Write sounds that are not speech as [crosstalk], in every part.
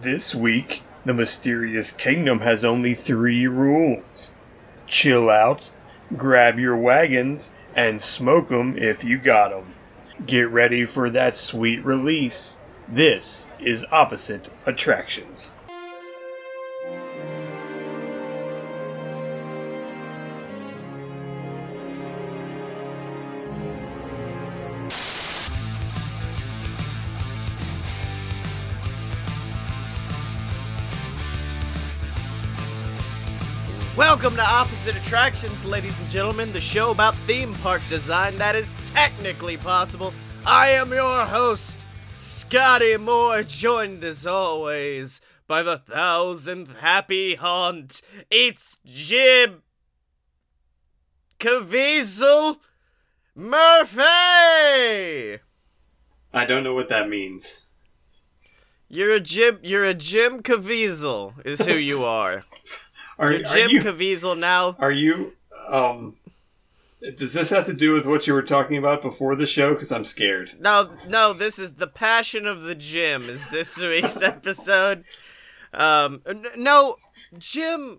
This week, the mysterious kingdom has only three rules chill out, grab your wagons, and smoke 'em if you got 'em. Get ready for that sweet release. This is Opposite Attractions. Welcome to Opposite Attractions, ladies and gentlemen, the show about theme park design that is technically possible. I am your host, Scotty Moore, joined as always by the thousandth happy haunt. It's Jim Caviezel Murphy! I don't know what that means. You're a Jim, you're a Jim Caviezel, is who you are. [laughs] Are, You're are Jim you, Caviezel now. are you, um, does this have to do with what you were talking about before the show? Because I'm scared. No, no, this is the passion of the gym. Is this [laughs] week's [laughs] episode? Um, no, Jim.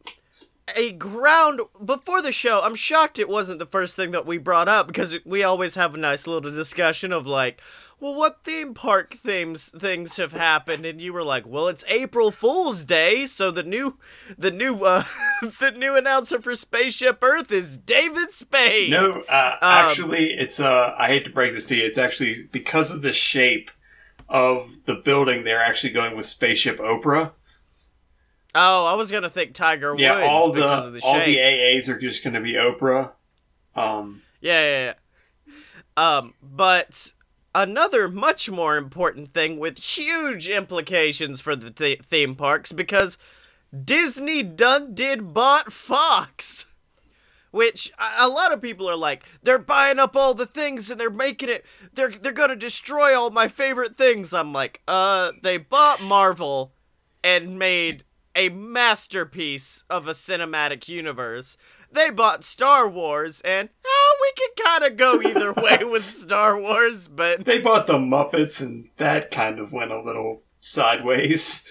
A ground before the show. I'm shocked it wasn't the first thing that we brought up because we always have a nice little discussion of like, well, what theme park themes things have happened, and you were like, well, it's April Fool's Day, so the new, the new, uh, [laughs] the new announcer for Spaceship Earth is David Spade. No, uh, Um, actually, it's, uh, I hate to break this to you, it's actually because of the shape of the building, they're actually going with Spaceship Oprah. Oh, I was gonna think Tiger Yeah, all the, because of the all shape. the AAs are just going to be Oprah. Um, Yeah, yeah, yeah. Um, but another much more important thing with huge implications for the th- theme parks because Disney done did bought Fox. Which a a lot of people are like, they're buying up all the things and they're making it. They're they're gonna destroy all my favorite things. I'm like, uh, they bought Marvel and made a masterpiece of a cinematic universe. They bought Star Wars, and uh, we could kind of go either way [laughs] with Star Wars, but they bought the Muppets, and that kind of went a little sideways.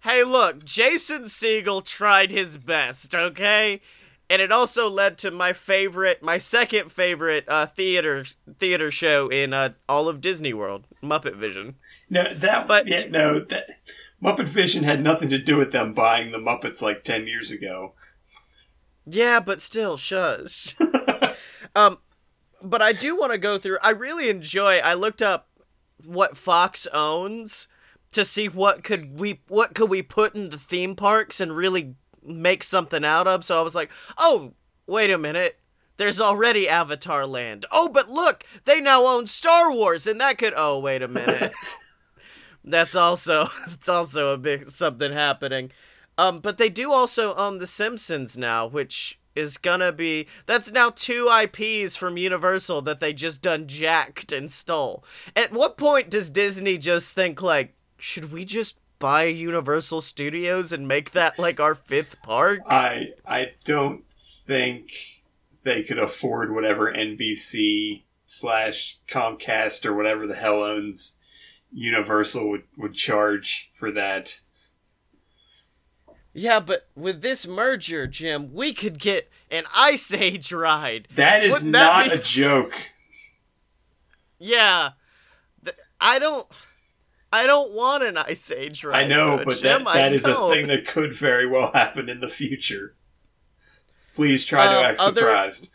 hey, look, Jason Segel tried his best, okay? And it also led to my favorite, my second favorite uh, theater theater show in uh, all of Disney World, Muppet Vision. No, that. But- yeah, no, that Muppet Vision had nothing to do with them buying the Muppets like ten years ago. Yeah, but still, shush. [laughs] um, but I do want to go through. I really enjoy. I looked up what Fox owns to see what could we what could we put in the theme parks and really make something out of. So I was like, oh, wait a minute. There's already Avatar Land. Oh, but look, they now own Star Wars, and that could. Oh, wait a minute. [laughs] that's also [laughs] that's also a big something happening. Um, but they do also own The Simpsons now, which is gonna be that's now two IPs from Universal that they just done jacked and stole. At what point does Disney just think like, should we just buy Universal Studios and make that like our fifth park? I I don't think they could afford whatever NBC slash Comcast or whatever the hell owns Universal would, would charge for that. Yeah, but with this merger, Jim, we could get an Ice Age ride. That is Wouldn't that be- a [laughs] joke. Yeah, I don't. I don't want an Ice Age ride. I know, though, but that, Jim, I that is a thing that could very well happen in the future. Please try to Um, act other- surprised.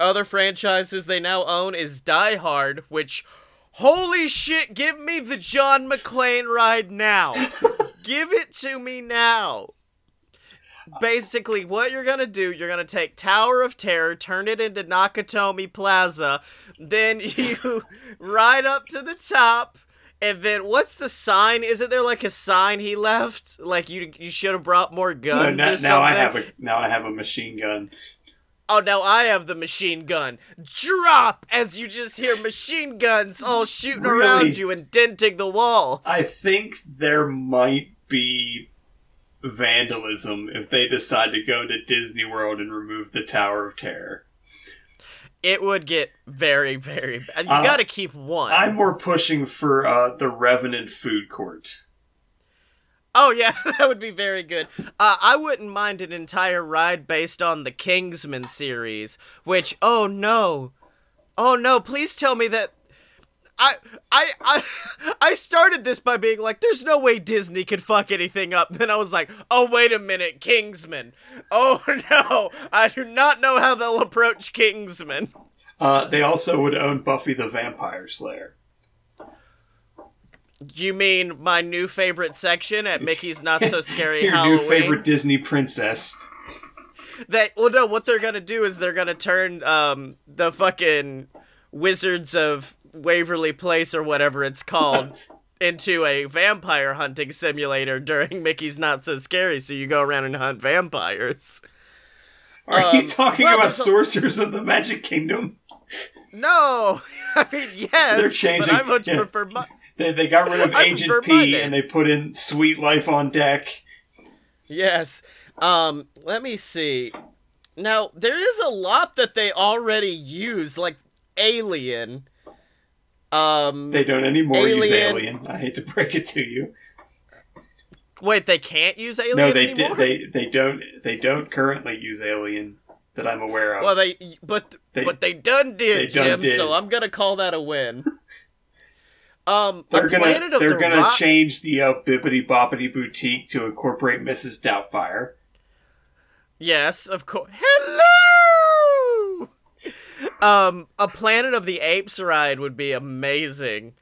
other franchises they now own is Die Hard, which holy shit, give me the John McClane ride now. [laughs] give it to me now. Basically, what you're gonna do, you're gonna take Tower of Terror, turn it into Nakatomi Plaza, then [laughs] you ride up to the top, and then what's the sign? Isn't there like a sign he left? Like you you should have brought more No, guns or something. now I have a now I have a machine gun. Oh, now I have the machine gun. Drop as you just hear machine guns all shooting Really? around you and denting the walls. I think there might be vandalism if they decide to go to Disney World and remove the Tower of Terror. it would get very, very bad. You Uh, gotta keep one. I'm more pushing for uh, the Revenant food court. Oh yeah, [laughs] that would be very good. Uh, I wouldn't mind an entire ride based on the Kingsman series. Which, oh no, oh no! Please tell me that. I I I [laughs] I started this by being like, "There's no way Disney could fuck anything up." [laughs] Then I was like, "Oh wait a minute, Kingsman! Oh no, I do not know how they'll approach Kingsman." Uh, they also would own Buffy the Vampire Slayer. You mean my new favorite section at Mickey's Not So Scary [laughs] Your Halloween? new favorite Disney princess. That well, no. What they're gonna do is they're gonna turn um the fucking Wizards of Waverly Place or whatever it's called [laughs] into a vampire hunting simulator during [laughs] Mickey's Not So Scary. So you go around and hunt vampires. Are you Um, talking well, about a- Sorcerers of the Magic Kingdom? No, I mean yes, They're changing- but I much yeah. prefer. My- They, they got rid of [laughs] Agent P and they put in Suite Life on Deck. Yes. Um, let me see. Now, there is a lot that they already use, like Alien. Um, They don't anymore use Alien. Alien. I hate to break it to you. wait, they can't use Alien No, they anymore? did. They they don't. They don't currently use Alien that I'm aware of. Well, they but They- but they done did, they done Jim. did. So I'm gonna call that a win. Um, they're gonna they're the gonna Rock- change the uh, Bibbidi Bobbidi Boutique to incorporate Mrs. Doubtfire. Yes, of course. Hello. Um, a Planet of the Apes ride would be amazing.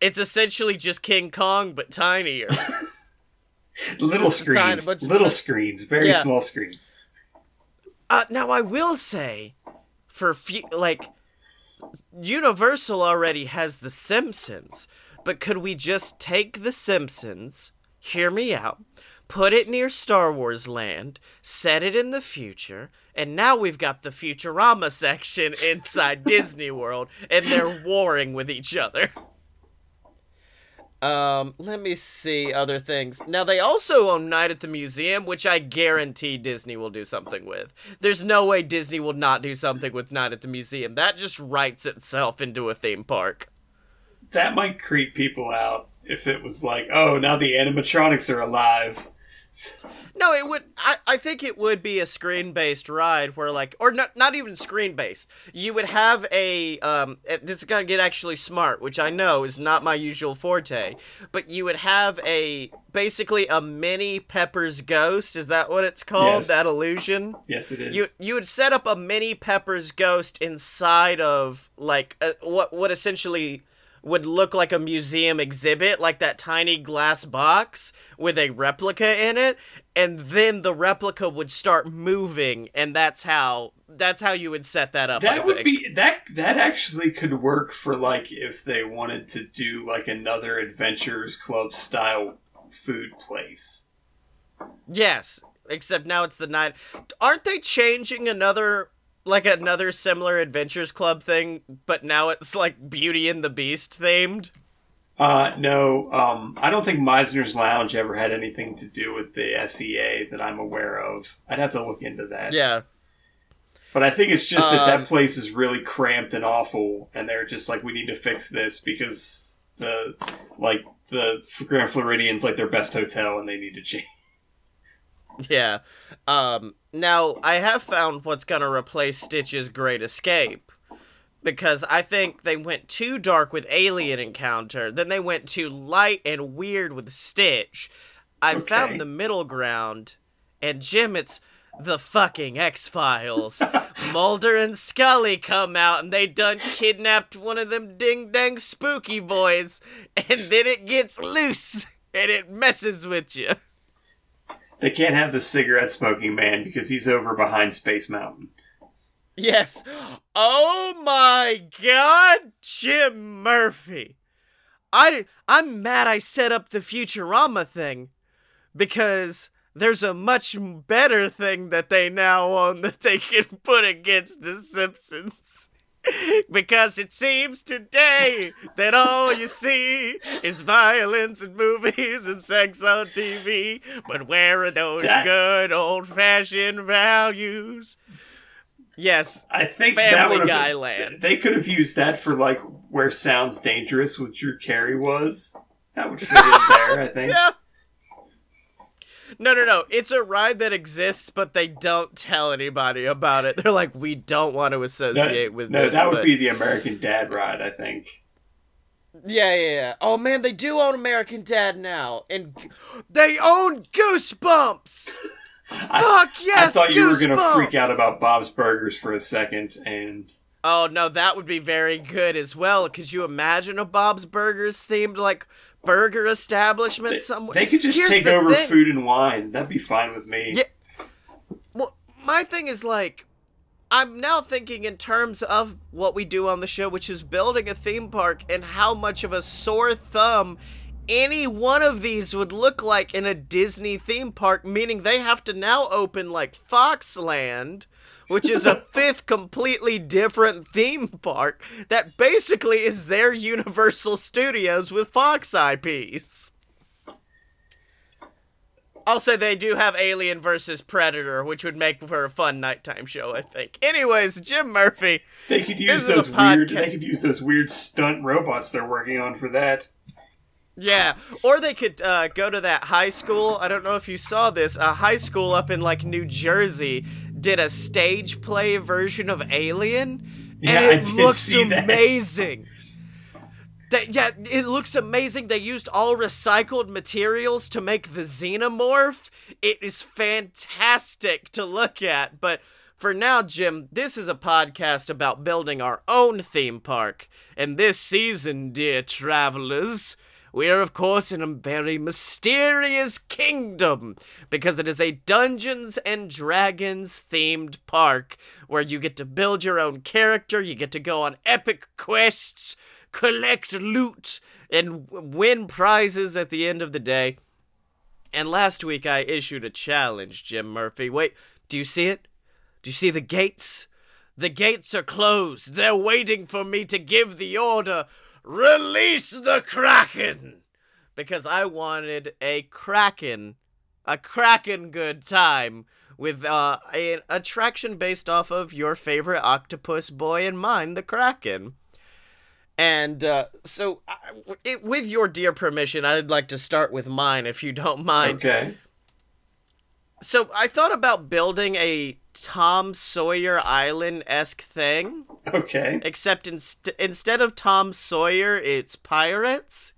It's essentially just King Kong but tinier. [laughs] Little a tiny screens, little ti- screens, very Yeah. small screens. Uh, now I will say, for few, like, Universal already has The Simpsons, but could we just take The Simpsons? Hear me out. Put it near Star Wars Land, set it in the future, and now we've got the Futurama section inside [laughs] Disney World, and they're warring with each other. Um, let me see other things. Now they also own Night at the Museum, which I guarantee Disney will do something with. There's no way Disney will not do something with Night at the Museum. That just writes itself into a theme park. That might creep people out if it was like, oh, now the animatronics are alive. No, it would. I, I think it would be a screen based ride where like, or not not even screen based. You would have a um. eh, This is gonna get actually smart, which I know is not my usual forte. But you would have a basically a mini Pepper's Ghost. Is that what it's called? Yes. That illusion. Yes, it is. You you would set up a mini Pepper's Ghost inside of like a, what what essentially would look like a museum exhibit, like that tiny glass box with a replica in it, and then the replica would start moving, and that's how that's how you would set that up. I that would think. be that that actually could work for like if they wanted to do like another adventurers club style food place yes, except now it's the night. Aren't they changing another? Like another similar Adventures Club thing, but now it's like Beauty and the Beast themed. uh no um i don't think Mizner's lounge ever had anything to do with the sea that i'm aware of i'd have to look into that Yeah. but i think it's just that Um, that place is really cramped and awful and they're just like we need to fix this because the like the grand floridian's like their best hotel and they need to change Yeah. Um, now, I have found what's going to replace Stitch's Great Escape. Because I think they went too dark with Alien Encounter, then they went too light and weird with Stitch. I Okay. found the middle ground, and Jim, it's the fucking X Files. [laughs] Mulder and Scully come out, and they done kidnapped one of them ding dang spooky boys, and then it gets loose, and it messes with you. They can't have the cigarette smoking man because he's over behind space mountain Yes. Oh my god, Jim Murphy. I I'm mad I set up the Futurama thing because there's a much better thing that they now own that they can put against the Simpsons. [laughs] because it seems today that all you see is violence in movies and sex on TV. But where are those That- good old fashioned values? Yes, I think Family Guy land. They could have used that for like where sounds dangerous with Drew Carey was. That would fit in there, I think. [laughs] Yeah. No, no, no. It's a ride that exists, but they don't tell anybody about it. They're like, we don't want to associate That- with no, this. No, that would be the American Dad ride, I think. Yeah, yeah, yeah. Oh man, they do own American Dad now, and they own Goosebumps. [laughs] Fuck yes, I thought you were gonna freak out about Bob's Burgers for a second, and Oh no, that would be very good as well. Could you imagine a Bob's Burgers themed like burger establishment they, somewhere? they could just Here's take over thing. food and wine. That'd be fine with me. Yeah. Well, my thing is like, I'm now thinking in terms of what we do on the show, which is building a theme park, and how much of a sore thumb any one of these would look like in a Disney theme park, meaning they have to now open like Foxland. Which is a [laughs] fifth completely different theme park that basically is their Universal Studios with Fox IPs. Also, they do have Alien versus Predator, which would make for a fun nighttime show, I think. Anyways, Jim Murphy. They could use those weird. They could use those weird stunt robots they're working on for that. Yeah, or they could uh, go to that high school. I don't know if you saw this. A high school up in like New Jersey did a stage play version of Alien, Yeah, and I it looks see that. amazing. That yeah, it looks amazing. They used all recycled materials to make the xenomorph. It is fantastic to look at. But for now, Jim, this is a podcast about building our own theme park. And this season, dear travelers, we are, of course, in a very mysterious kingdom because it is a Dungeons and Dragons themed park where you get to build your own character, you get to go on epic quests, collect loot, and win prizes at the end of the day. And last week I issued a challenge, Jim Murphy. Wait, do you see it? Do you see the gates? The gates are closed. They're waiting for me to give the order. Release the Kraken! Because I wanted a Kraken, a Kraken good time with uh, an attraction based off of your favorite octopus boy and mine, the Kraken. And uh, so, I, it, with your dear permission, I'd like to start with mine, if you don't mind. Okay. So I thought about building a Tom Sawyer Island esque thing, Okay. except inst- instead of Tom Sawyer, it's pirates.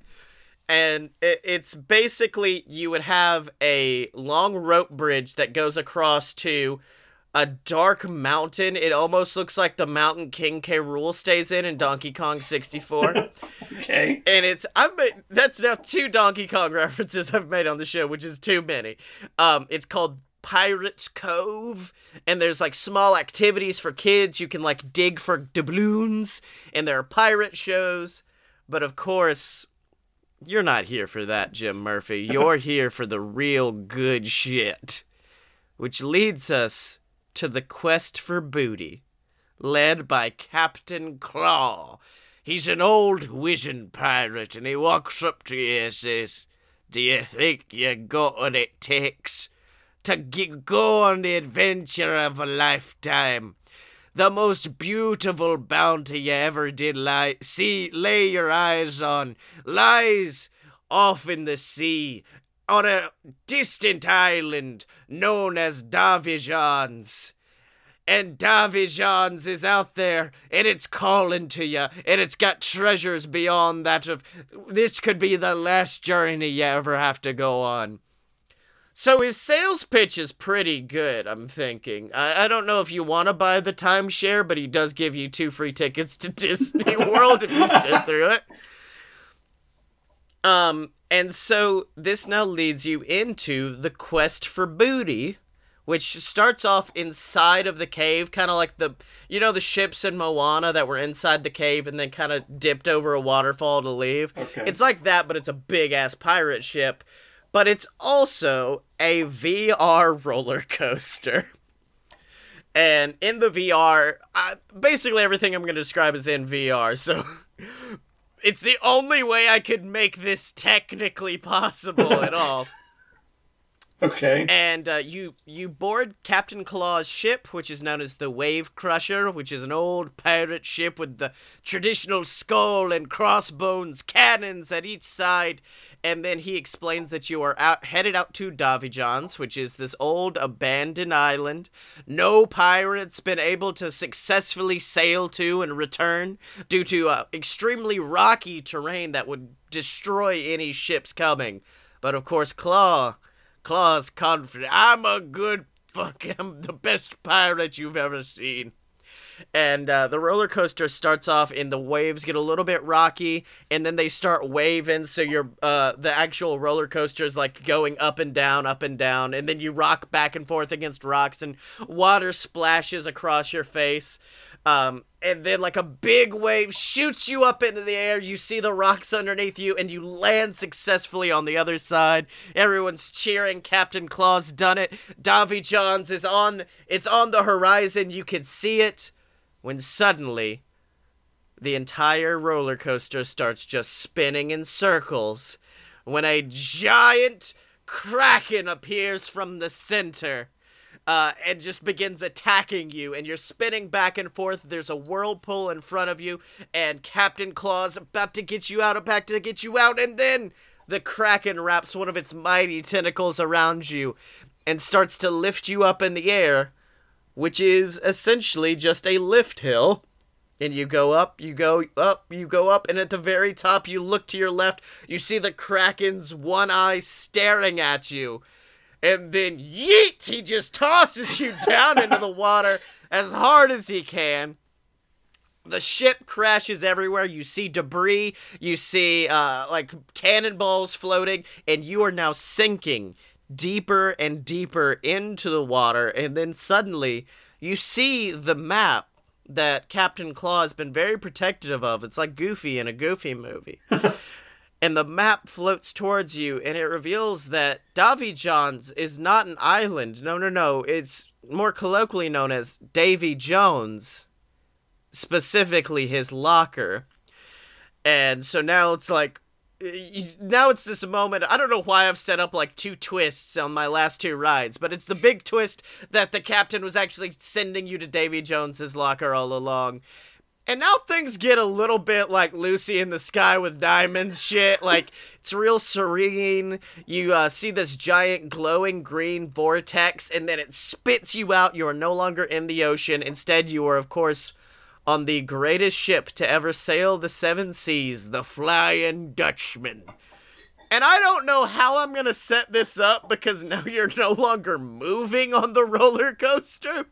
And it- it's basically you would have a long rope bridge that goes across to a dark mountain. It almost looks like the mountain King K. Rool stays in in Donkey Kong 64. [laughs] Okay. and it's I've made that's now two Donkey Kong [laughs] references I've made on the show, which is too many. Um, it's called Pirates Cove, and there's like small activities for kids. You can like dig for doubloons, and there are pirate shows. But of course, you're not here for that, Jim Murphy. [laughs] You're here for the real good shit, which leads us to the quest for booty, led by Captain Claw. He's an old wizened pirate, and he walks up to you and says, Do you think you got what it takes to go on the adventure of a lifetime? The most beautiful bounty you ever did lie, see, lay your eyes on lies off in the sea on a distant island known as Davy Johns and Davy Johns is out there, and it's calling to you, and it's got treasures beyond that of. This could be the last journey you ever have to go on. So his sales pitch is pretty good, I'm thinking. I, I don't know if you want to buy the timeshare, but he does give you two free tickets to [laughs] Disney World if you sit [laughs] through it. Um, and so this now leads you into the quest for booty, which starts off inside of the cave, kind of like the you know the ships in Moana that were inside the cave and then kind of dipped over a waterfall to leave. Okay. It's like that, but it's a big ass pirate ship. But it's also a VR roller coaster. And in the VR, I, basically everything I'm going to describe is in VR. So [laughs] it's the only way I could make this technically possible at [laughs] all. Okay. and uh, you you board Captain Claw's ship, which is known as the Wave Crusher, which is an old pirate ship with the traditional skull and crossbones cannons at each side. And then he explains that you are out headed out to Davy Johns, which is this old abandoned island. No pirates been able to successfully sail to and return due to uh, extremely rocky terrain that would destroy any ships coming. But of course, Claw Claw's confident. I'm a good fuck. I'm the best pirate you've ever seen. And uh, the roller coaster starts off, and the waves get a little bit rocky, and then they start waving. So your uh, the actual roller coaster is like going up and down, up and down, and then you rock back and forth against rocks, and water splashes across your face. Um, and then like a big wave shoots you up into the air. You see the rocks underneath you, and you land successfully on the other side. Everyone's cheering. Captain Claw's done it. Davy Johns is on. It's on the horizon. You can see it. When suddenly, the entire roller coaster starts just spinning in circles. When a giant kraken appears from the center uh, and just begins attacking you, and you're spinning back and forth. There's a whirlpool in front of you, and Captain Claw's about to get you out, about to get you out, and then the Kraken wraps one of its mighty tentacles around you and starts to lift you up in the air, which is essentially just a lift hill. And you go up, you go up, you go up, and at the very top, you look to your left, you see the Kraken's one eye staring at you and then yeet, he just tosses you [laughs] down into the water as hard as he can. The ship crashes everywhere. You see debris, you see uh, like cannonballs floating, and you are now sinking deeper and deeper into the water. And then suddenly, you see the map that Captain Claw has been very protective of. It's like Goofy in a Goofy movie [laughs] and the map floats towards you and it reveals that Davy Johns is not an island. No, no, no. It's more colloquially known as Davy Jones, specifically his locker. And so now it's like now it's this moment. I don't know why I've set up like two twists on my last two rides, but it's the big twist that the captain was actually sending you to Davy Jones's locker all along. And now things get a little bit like Lucy in the Sky with Diamonds shit. Like, it's real serene. You uh, see this giant glowing green vortex, and then it spits you out. You are no longer in the ocean. Instead, you are, of course, on the greatest ship to ever sail the seven seas, the Flying Dutchman. And I don't know how I'm going to set this up because now [laughs] you're no longer moving on the roller coaster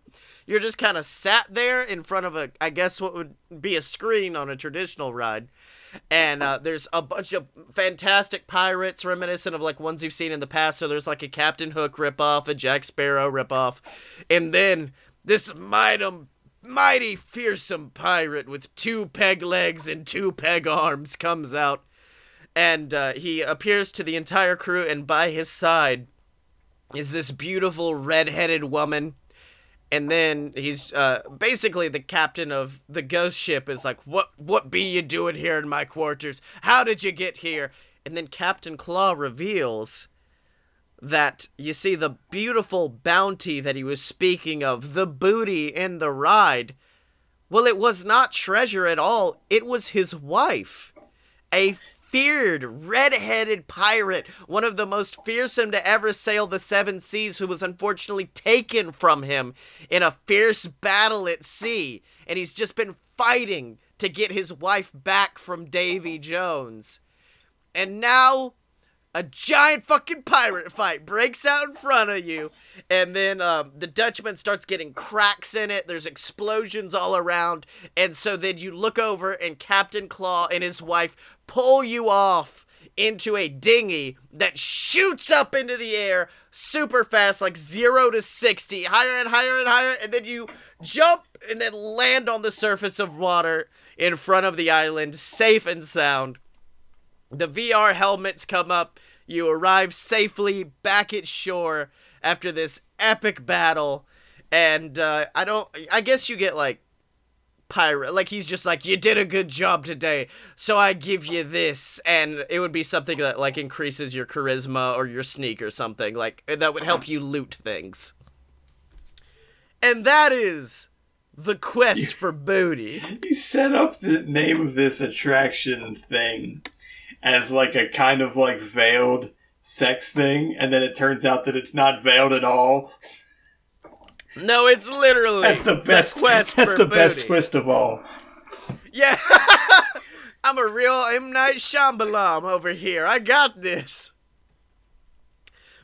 you're just kind of sat there in front of a, I guess what would be a screen on a traditional ride. And uh, there's a bunch of fantastic pirates reminiscent of like ones you've seen in the past. So there's like a Captain Hook ripoff, a Jack Sparrow ripoff. And then this mighty, mighty fearsome pirate with two peg legs and two peg arms comes out. And uh, he appears to the entire crew, and by his side is this beautiful red-headed woman and then he's uh, basically the captain of the ghost ship is like what what be you doing here in my quarters how did you get here and then captain claw reveals that you see the beautiful bounty that he was speaking of the booty in the ride well it was not treasure at all it was his wife a feared red-headed pirate, one of the most fearsome to ever sail the seven seas, who was unfortunately taken from him in a fierce battle at sea. And he's just been fighting to get his wife back from Davy Jones. And now a giant fucking pirate fight breaks out in front of you and then um, the dutchman starts getting cracks in it. There's explosions all around. And so then you look over and captain claw and his wife pull you off into a dinghy that shoots up into the air super fast like 0 to 60 higher and higher and higher. And then you jump and then land on the surface of water in front of the island safe and sound the VR helmets come up you arrive safely back at shore after this epic battle, and uh, I don't. I guess you get like pirate. Like he's just like, you did a good job today, so I give you this, and it would be something that like increases your charisma or your sneak or something like that would help you loot things. And that is the quest for booty. [laughs] You set up the name of this attraction thing as like a kind of like veiled sex thing, and then it turns out that it's not veiled at all. No, it's literally That's the best. quest that's the best twist of all. Yeah. [laughs] I'm a real M. Night Shyamalan over here. I got this.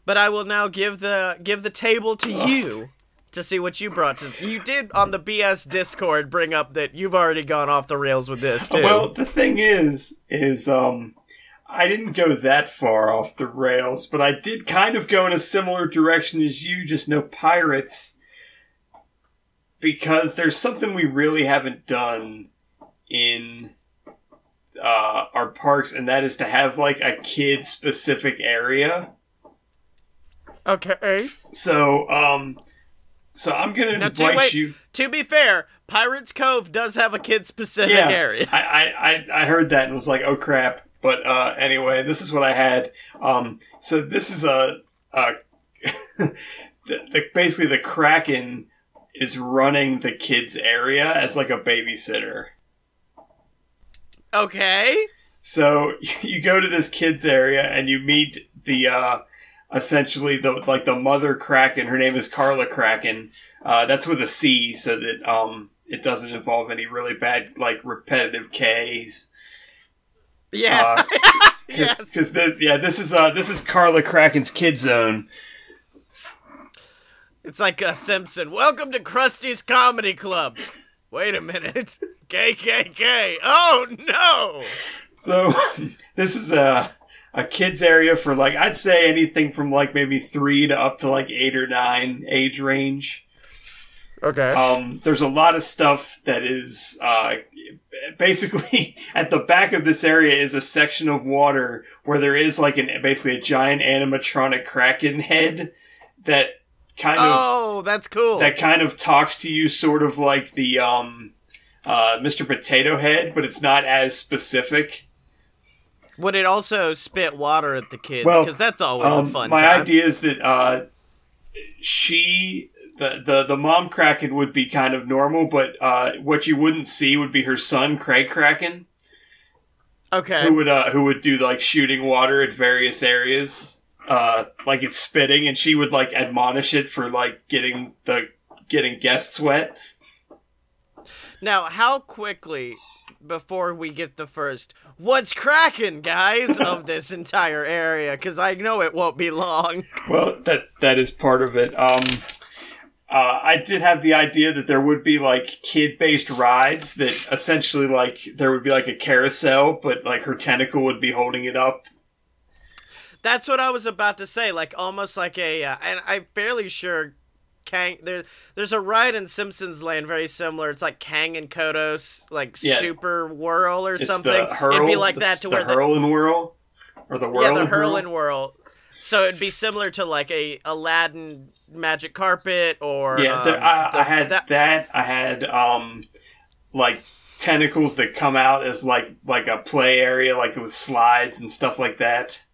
But I will now give the give the table to you to see what you brought to. You did on the BS Discord bring up that you've already gone off the rails with this too. Well, the thing is, is um, I didn't go that far off the rails, but I did kind of go in a similar direction as you. Just no pirates, because there's something we really haven't done in uh, our parks, and that is to have like a kid specific area. okay. So, um, so I'm gonna Now, to, invite wait, you. to be fair, Pirates Cove does have a kid specific yeah, area. I, I, I heard that and was like, oh crap. But uh, anyway, this is what I had. Um, so this is a, a [laughs] the, the, basically the Kraken is running the kids area as like a babysitter. Okay. So [laughs] you go to this kids area and you meet the uh, essentially the like the mother Kraken. Her name is Carla Kraken. Uh, that's with a C, so that um, it doesn't involve any really bad like repetitive K's. Yeah. [laughs] Because yes. yeah, this is uh, this is Carla Kraken's kid zone. It's like a Simpson. Welcome to Krusty's Comedy Club. Wait a minute. [laughs] KKK. Oh no. So [laughs] this is a a kids area for like I'd say anything from like maybe three to up to like eight or nine age range. Okay. Um, there's a lot of stuff that is uh, basically [laughs] at the back of this area is a section of water where there is like an basically a giant animatronic kraken head that kind of oh, that's cool. that kind of talks to you sort of like the um, uh, Mr. Potato Head, but it's not as specific. Would it also spit water at the kids? Well, Because that's always Um, a fun my time. idea is that uh, she, the, the the mom Kraken would be kind of normal, but uh, what you wouldn't see would be her son Craig Kraken, okay. who would uh, who would do like shooting water at various areas, uh, like it's spitting, and she would like admonish it for like getting the getting guests wet. Now, how quickly before we get the first what's cracking, guys, of [laughs] this entire area? Because I know it won't be long. Well, that that is part of it. Um, uh, I did have the idea that there would be like kid-based rides that essentially like there would be like a carousel, but like her tentacle would be holding it up. That's what I was about to say. Like almost like a, uh, and I'm fairly sure. Kang, there, there's a ride in Simpsons Land very similar. It's like Kang and Kodos, like Yeah. Super Whirl or It's something. the hurl. It'd be like the, that to the where the, hurl and whirl, or the whirl yeah, the and hurl and whirl. So it'd be similar to like a Aladdin magic carpet or Yeah, um, I, the- I had that. that. I had um, like tentacles that come out as like like a play area, like with slides and stuff like that.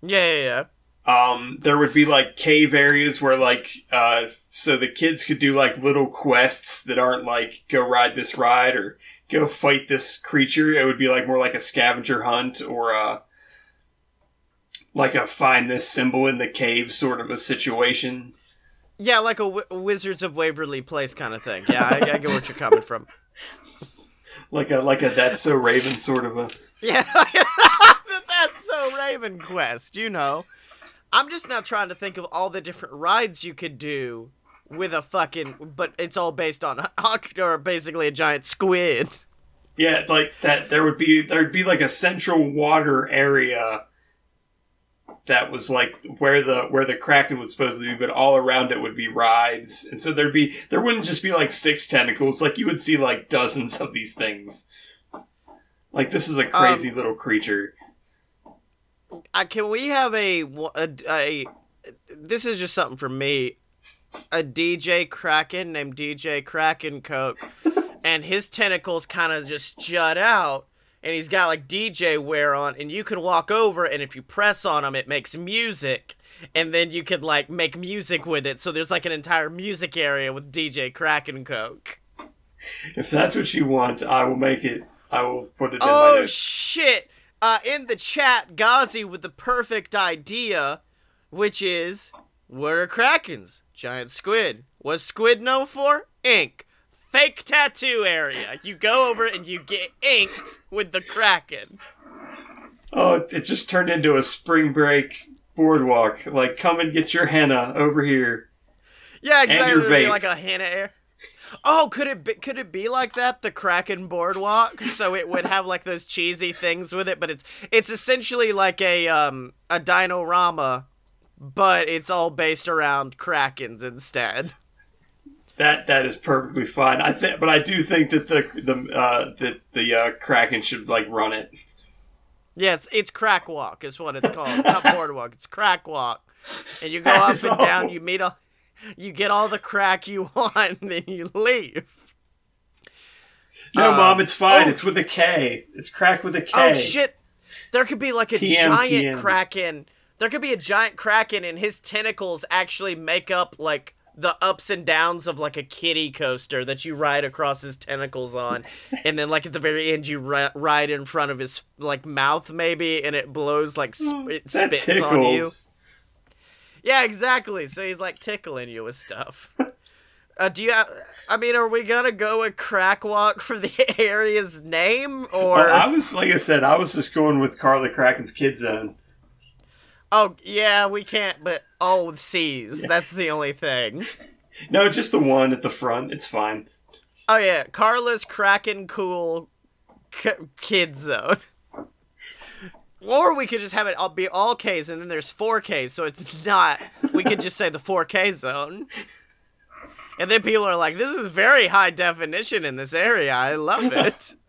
Yeah, yeah, yeah. Um, there would be like cave areas where like uh, so the kids could do like little quests that aren't like go ride this ride or go fight this creature. It would be like more like a scavenger hunt or a like a find this symbol in the cave sort of a situation. Yeah, like a w- Wizards of Waverly Place kind of thing. Yeah, I, I get what you're coming from. [laughs] Like a like a that's so Raven sort of a Yeah, [laughs] that's so Raven Quest, you know. I'm just now trying to think of all the different rides you could do with a fucking, but it's all based on or basically a giant squid. Yeah, like that. There would be there'd be like a central water area that was like where the where the kraken was supposed to be, but all around it would be rides, and so there'd be there wouldn't just be like six tentacles. Like you would see like dozens of these things. Like this is a crazy little creature. Uh, can we have a, a, a this is just something for me a dj kraken named dj kraken coke [laughs] and his tentacles kind of just jut out, and he's got like DJ wear on, and you can walk over, and if you press on him, it makes music, and then you could like make music with it. So there's like an entire music area with DJ Kraken Coke. If that's what you want, I will make it. I will put it in my Oh shit! Uh, in the chat, Ghazi with the perfect idea, which is what are krakens? Giant squid. What's squid known for? Ink. Fake tattoo area. You go over and you get inked with the kraken. Oh, it- just turned into a spring break boardwalk. Like, come and get your henna over here. Yeah, exactly. It'd be vape. like a henna air. Oh, could it be, could it be like that? The Kraken boardwalk, so it would have like those cheesy things with it, but it's it's essentially like a um a dinorama, but it's all based around krakens instead. That that is perfectly fine. I think, but I do think that the the uh, that the uh, Kraken should like run it. Yes, it's crack walk is what it's called. It's not [laughs] boardwalk. It's crack walk, and you go up and down. You meet all, you get all the crack you [laughs] want, and then you leave. No, Um, mom, it's fine. oh. It's with a K. It's crack with a K. Oh shit! There could be like a TM, giant TM. kraken. There could be a giant kraken, and his tentacles actually make up like the ups and downs of like a kiddie coaster that you ride across his tentacles on, [laughs] and then like at the very end you ri- ride in front of his like mouth maybe, and it blows like sp- it spits tickles. on you. Yeah, exactly. So he's like tickling you with stuff. [laughs] Uh, do you? Have, I mean, are we gonna go with crack walk for the [laughs] area's name, or? Well, I was like I said, I was just going with Carly Kraken's Kid Zone. Oh yeah, we can't. But all with C's. That's the only thing. [laughs] No, just the one at the front. It's fine. Oh yeah, Carla's Kraken Cool k- Kid Zone. [laughs] Or we could just have it all be all K's, and then there's four K's, so it's not. We could just say the four K zone. And then people are like, "This is very high definition in this area. I love it." [laughs]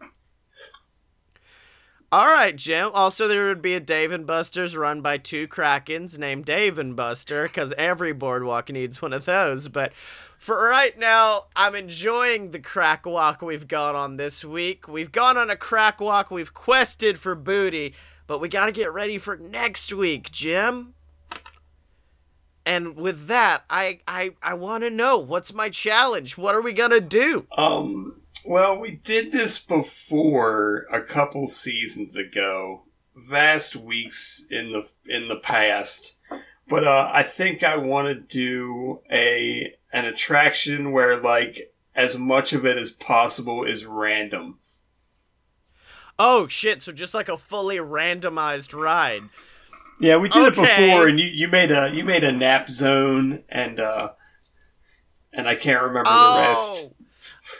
All right, Jim. Also, there would be a Dave and Buster's run by two Krakens named Dave and Buster, because every boardwalk needs one of those. But for right now, I'm enjoying the crack walk we've gone on this week. We've gone on a crack walk, we've quested for booty, but we gotta get ready for next week, Jim. And with that, I I, I wanna know what's my challenge? What are we gonna do? Um, well, we did this before a couple seasons ago, vast weeks in the in the past. But uh, I think I want to do a an attraction where like as much of it as possible is random. Oh shit, so just like a fully randomized ride. Yeah, we did Okay. it before, and you, you made a you made a nap zone, and uh, and I can't remember the rest.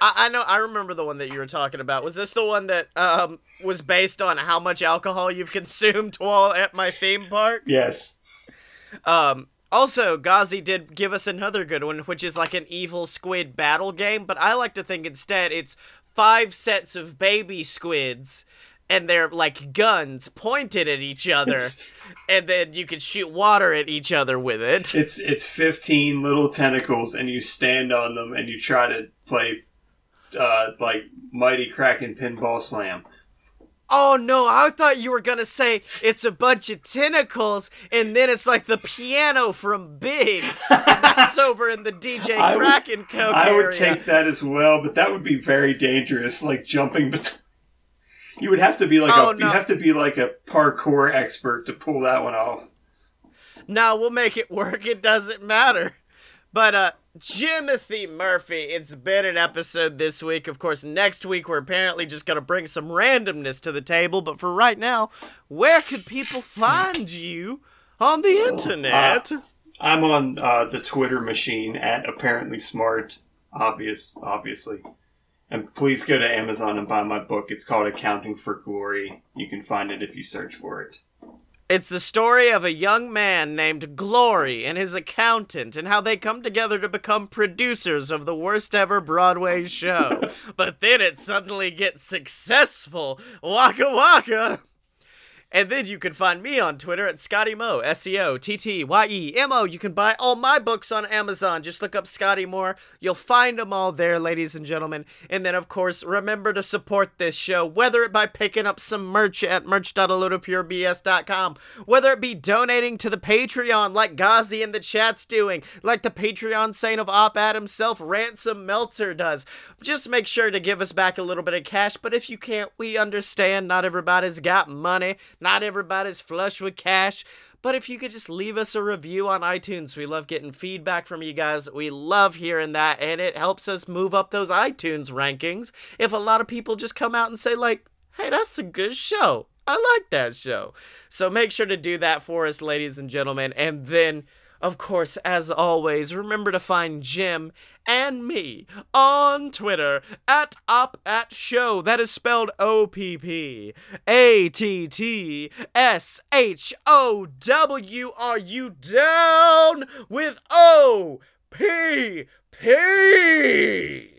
I, I know. I remember the one that you were talking about. Was this the one that um was based on how much alcohol you've [laughs] consumed while at my theme park? Yes. Um. Also, Ghazi did give us another good one, which is like an evil squid battle game. But I like to think instead it's five sets of baby squids, and they're like guns pointed at each other, It's- and then you can shoot water at each other with it. It's it's fifteen little tentacles, and you stand on them, and you try to play uh, like Mighty Kraken Pinball Slam. Oh no, I thought you were gonna say it's a bunch of tentacles and then it's like the piano from Big. That's [laughs] over in the DJ I would- Kraken Coke I would take that as well, but that would be very dangerous. Like jumping between. [laughs] You would have to be like Oh, a no. you'd have to be like a parkour expert to pull that one off. No, we'll make it work. It doesn't matter. But uh Jimothy Murphy, it's been an episode this week. Of course, next week we're apparently just gonna bring some randomness to the table. But for right now, where could people find you on the internet? I'm on uh, the Twitter machine at apparently smart, obvious, obviously. And please go to Amazon and buy my book. It's called Accounting for Glory. You can find it if you search for it. It's the story of a young man named Glory and his accountant and how they come together to become producers of the worst ever Broadway show. [laughs] but then it suddenly gets successful. Waka waka. And then you can find me on Twitter at Scotty Mo, S E O T T Y E M O. You can buy all my books on Amazon. Just look up Scotty Moore. You'll find them all there, ladies and gentlemen. And then, of course, remember to support this show, whether it by picking up some merch at merch.alotopurebs.com, whether it be donating to the Patreon like Ghazi in the chat's doing, like the Patreon saint of Op-Ad himself, Ransom Meltzer does. Just make sure to give us back a little bit of cash, but if you can't, we understand not everybody's got money. Not everybody's flush with cash. But if you could just leave us a review on iTunes, we love getting feedback from you guys. We love hearing that, and it helps us move up those iTunes rankings. If a lot of people just come out and say, like, hey, that's a good show. I like that show. So make sure to do that for us, ladies and gentlemen. And then of course, as always, remember to find Jim and me on Twitter at OppAttShow. That is spelled O P P A T T S H O W. Are you down with O P P?